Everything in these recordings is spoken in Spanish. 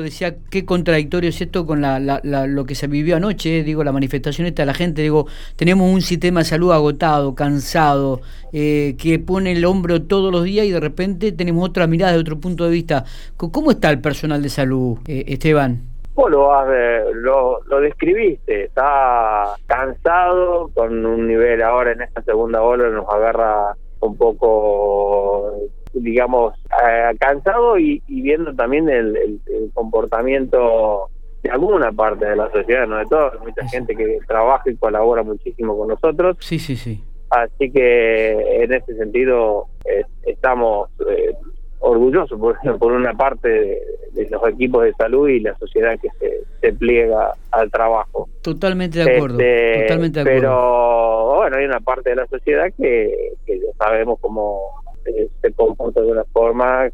decía qué contradictorio es esto con la, lo que se vivió anoche, digo, la manifestación esta de la gente, digo, tenemos un sistema de salud agotado, cansado, eh, que pone el hombro todos los días y de repente tenemos otra mirada de otro punto de vista. ¿Cómo está el personal de salud, eh, Esteban? Vos lo, lo, describiste, está cansado, con un nivel ahora en esta segunda ola nos agarra un poco digamos, eh, cansado y, viendo también el, comportamiento de alguna parte de la sociedad, no de todos, mucha gente que trabaja y colabora muchísimo con nosotros. Sí, sí, sí. Así que en ese sentido eh, estamos eh, orgullosos por, por una parte de, los equipos de salud y la sociedad que se, se pliega al trabajo. Totalmente de acuerdo. Este, totalmente de acuerdo. Pero bueno, hay una parte de la sociedad que, que sabemos cómo se comporta de una forma eh,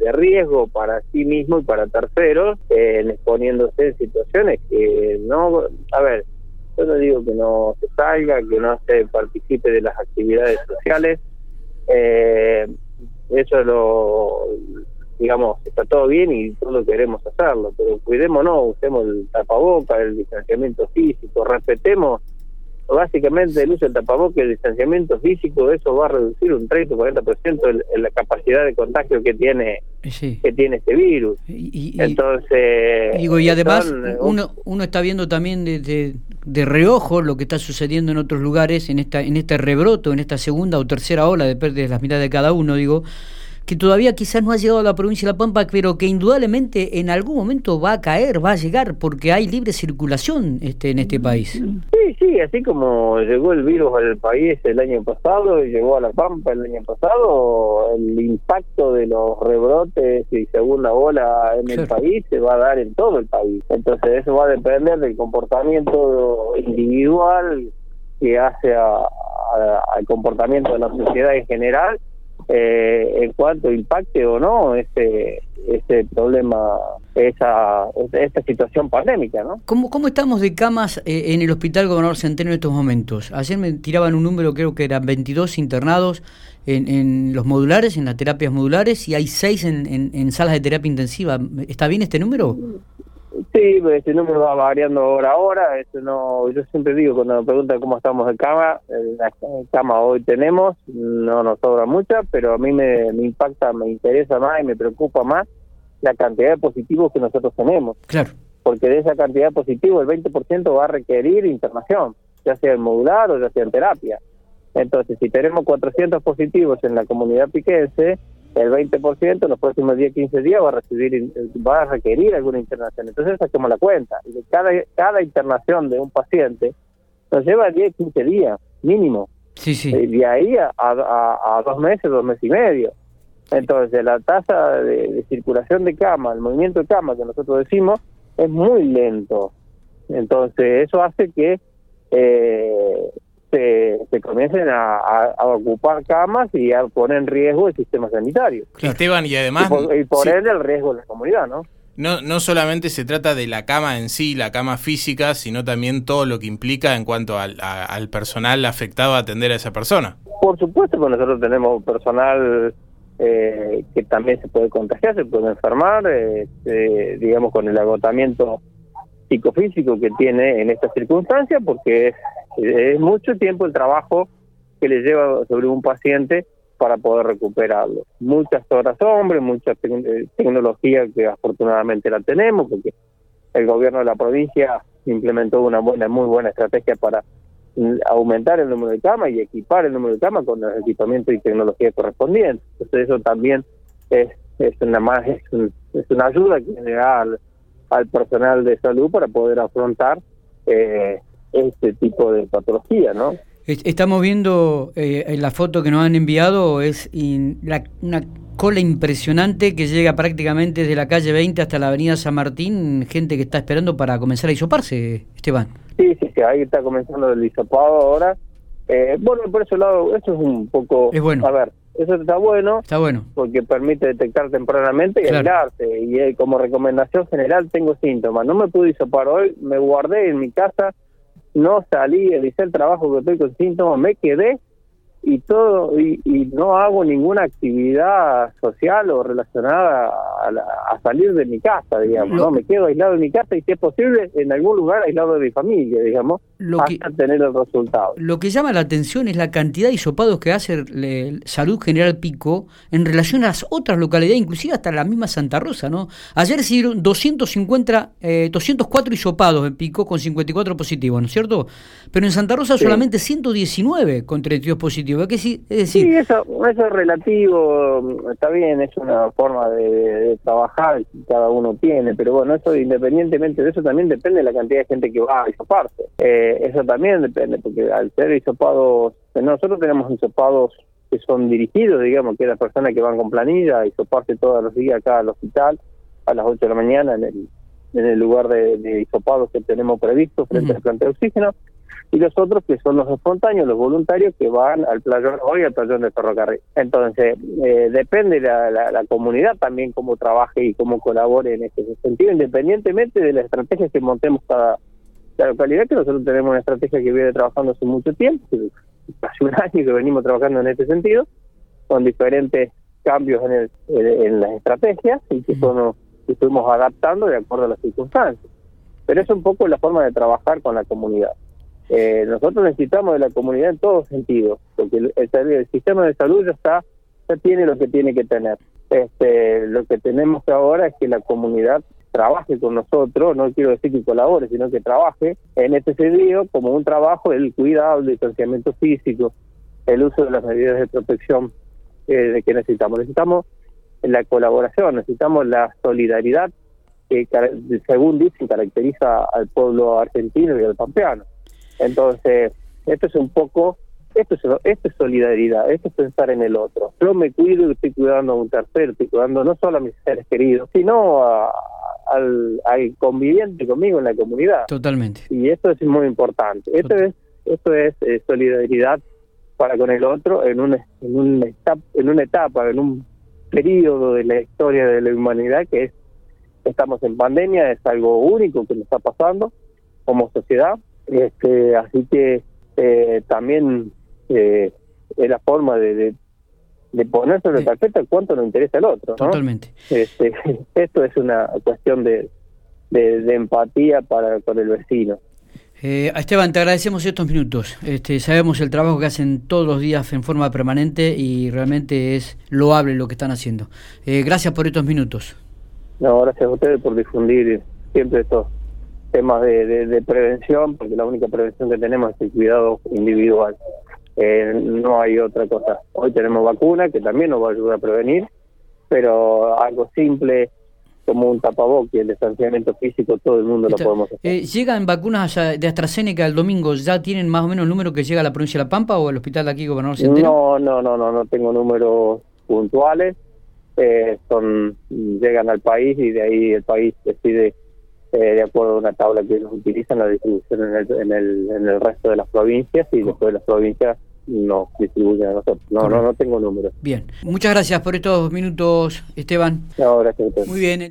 de riesgo para sí mismo y para terceros, eh, exponiéndose en situaciones que no, a ver, yo no digo que no se salga, que no se participe de las actividades sociales, eh, eso lo, digamos, está todo bien y todos queremos hacerlo, pero cuidémonos, usemos el tapaboca, el distanciamiento físico, respetemos básicamente el uso del tapabocas, el distanciamiento físico, eso va a reducir un 30 o 40% en la capacidad de contagio que tiene que tiene este virus. Y, Entonces, digo, y además uno, uno está viendo también de, de, reojo lo que está sucediendo en otros lugares, en esta en este rebroto, en esta segunda o tercera ola, depende de las miradas de cada uno, digo, que todavía quizás no ha llegado a la provincia de La Pampa, pero que indudablemente en algún momento va a caer, va a llegar, porque hay libre circulación este, en este país. Sí, sí, así como llegó el virus al país el año pasado, y llegó a La Pampa el año pasado, el impacto de los rebrotes y segunda ola en el país se va a dar en todo el país. Entonces eso va a depender del comportamiento individual que hace al comportamiento de la sociedad en general eh, en cuanto impacte o no este este problema, esa, esta situación pandémica, ¿no? ¿Cómo, cómo estamos de camas eh, en el Hospital Gobernador Centeno en estos momentos? Ayer me tiraban un número, creo que eran 22 internados en, en los modulares, en las terapias modulares, y hay 6 en, en, en salas de terapia intensiva. ¿Está bien este número? Sí, pues este número va variando hora a hora. Eso no, yo siempre digo cuando me preguntan cómo estamos de cama, la cama hoy tenemos, no nos sobra mucha, pero a mí me, me impacta, me interesa más y me preocupa más la cantidad de positivos que nosotros tenemos. Claro. Porque de esa cantidad de positivos, el 20% va a requerir internación, ya sea en modular o ya sea en terapia. Entonces, si tenemos 400 positivos en la comunidad piquense, el 20% en los próximos 10, 15 días va a recibir va a requerir alguna internación. Entonces saquemos la cuenta. Y de cada, cada internación de un paciente nos lleva 10, 15 días mínimo. Sí, de ahí a, a, dos meses, dos meses y medio. Entonces la tasa de, circulación de cama, el movimiento de cama que nosotros decimos, es muy lento. Entonces eso hace que eh, se, se comiencen a, ocupar camas y a poner en riesgo el sistema sanitario. Esteban, y además... Y por, el riesgo de la comunidad, ¿no? No, no solamente se trata de la cama en sí, la cama física, sino también todo lo que implica en cuanto al, al personal afectado a atender a esa persona. Por supuesto, porque nosotros tenemos personal eh, que también se puede contagiar, se puede enfermar, eh, digamos, con el agotamiento psicofísico que tiene en estas circunstancias, porque es, es mucho tiempo el trabajo que le lleva sobre un paciente para poder recuperarlo. Muchas horas hombre, mucha eh, tecnología que afortunadamente la tenemos, porque el gobierno de la provincia implementó una buena, muy buena estrategia para aumentar el número de camas y equipar el número de camas con los equipamientos y tecnología correspondientes. Entonces eso también es, es una más es, una ayuda que le da al, al personal de salud para poder afrontar eh, este tipo de patología, ¿no? Estamos viendo eh, en la foto que nos han enviado, es una cola impresionante que llega prácticamente desde la calle 20 hasta la avenida San Martín, gente que está esperando para comenzar a hisoparse, Esteban. Sí, sí, sí ahí está comenzando el hisopado ahora. Eh, bueno, por ese lado, eso es un poco... Es bueno. A ver, eso está bueno. Está bueno. Porque permite detectar tempranamente y aislarte. Y eh, como recomendación general tengo síntomas. No me pude hisopar hoy, me guardé en mi casa, no salí, hice el trabajo que estoy con síntomas, me quedé y todo y, no hago ninguna actividad social o relacionada a, salir de mi casa, digamos, ¿no? Me quedo aislado de mi casa y si es posible en algún lugar aislado de mi familia, digamos, hasta tener el resultado. Lo que llama la atención es la cantidad de hisopados que hace Salud General Pico en relación a las otras localidades, inclusive hasta la misma Santa Rosa, ¿no? Ayer se dieron 250, eh, 204 hisopados en Pico con 54 positivos, ¿no es cierto? Pero en Santa Rosa solamente 119 con 32 positivos. ¿Qué sí, es decir, sí, eso, eso es relativo, está bien, es una forma de, trabajar que cada uno tiene, pero bueno, eso independientemente de eso también depende de la cantidad de gente que va a hisoparse. Eh, eso también depende, porque al ser hisopados, nosotros tenemos hisopados que son dirigidos, digamos, que es la persona que van con planilla, hisoparse todos los días acá al hospital a las 8 de la mañana en el, en el lugar de, de hisopados que tenemos previsto frente al planta de oxígeno y los otros que son los espontáneos, los voluntarios que van al playón hoy al playón de ferrocarril. Entonces, eh, depende la, la, comunidad también cómo trabaje y cómo colabore en ese sentido, independientemente de la estrategia que montemos cada la localidad, que nosotros tenemos una estrategia que viene trabajando hace mucho tiempo, hace un año que venimos trabajando en este sentido, con diferentes cambios en, el, en las estrategias y que, son, que fuimos adaptando de acuerdo a las circunstancias. Pero es un poco la forma de trabajar con la comunidad. Eh, nosotros necesitamos de la comunidad en todos sentidos, porque el, sistema de salud ya está, ya tiene lo que tiene que tener. Este, lo que tenemos ahora es que la comunidad trabaje con nosotros, no quiero decir que colabore, sino que trabaje en este sentido como un trabajo el cuidado, el distanciamiento físico, el uso de las medidas de protección eh, que necesitamos. Necesitamos la colaboración, necesitamos la solidaridad que, según dicen, caracteriza al pueblo argentino y al pampeano. Entonces, esto es un poco, esto es, esto es solidaridad, esto es pensar en el otro. Yo me cuido y estoy cuidando a un tercero, estoy cuidando no solo a mis seres queridos, sino al, al conviviente conmigo en la comunidad. Totalmente. Y esto es muy importante. Esto es, esto es eh, solidaridad para con el otro en una, en, una etapa, en una etapa, en un periodo de la historia de la humanidad que es estamos en pandemia, es algo único que nos está pasando como sociedad este, así que eh, también eh, es la forma de, de, de poner sobre la tarjeta cuánto nos interesa el otro. Totalmente. Este, esto es una cuestión de, de, empatía para con el vecino. Eh, Esteban, te agradecemos estos minutos. Este, sabemos el trabajo que hacen todos los días en forma permanente y realmente es loable lo que están haciendo. Eh, gracias por estos minutos. No, gracias a ustedes por difundir siempre esto temas de, de, prevención, porque la única prevención que tenemos es el cuidado individual. Eh, no hay otra cosa. Hoy tenemos vacuna que también nos va a ayudar a prevenir, pero algo simple como un tapaboque y el distanciamiento físico, todo el mundo lo podemos hacer. Eh, ¿Llegan vacunas de AstraZeneca el domingo? ¿Ya tienen más o menos el número que llega a la provincia de La Pampa o al hospital de aquí, gobernador Centeno? No, no, no, no, no tengo números puntuales. Eh, son Llegan al país y de ahí el país decide eh, de acuerdo a una tabla que ellos utilizan, la distribución en el, en el, en el resto de las provincias y después de las provincias nos distribuyen a nosotros. No, no, no tengo números. Bien. Muchas gracias por estos minutos, Esteban. No, gracias a Muy bien.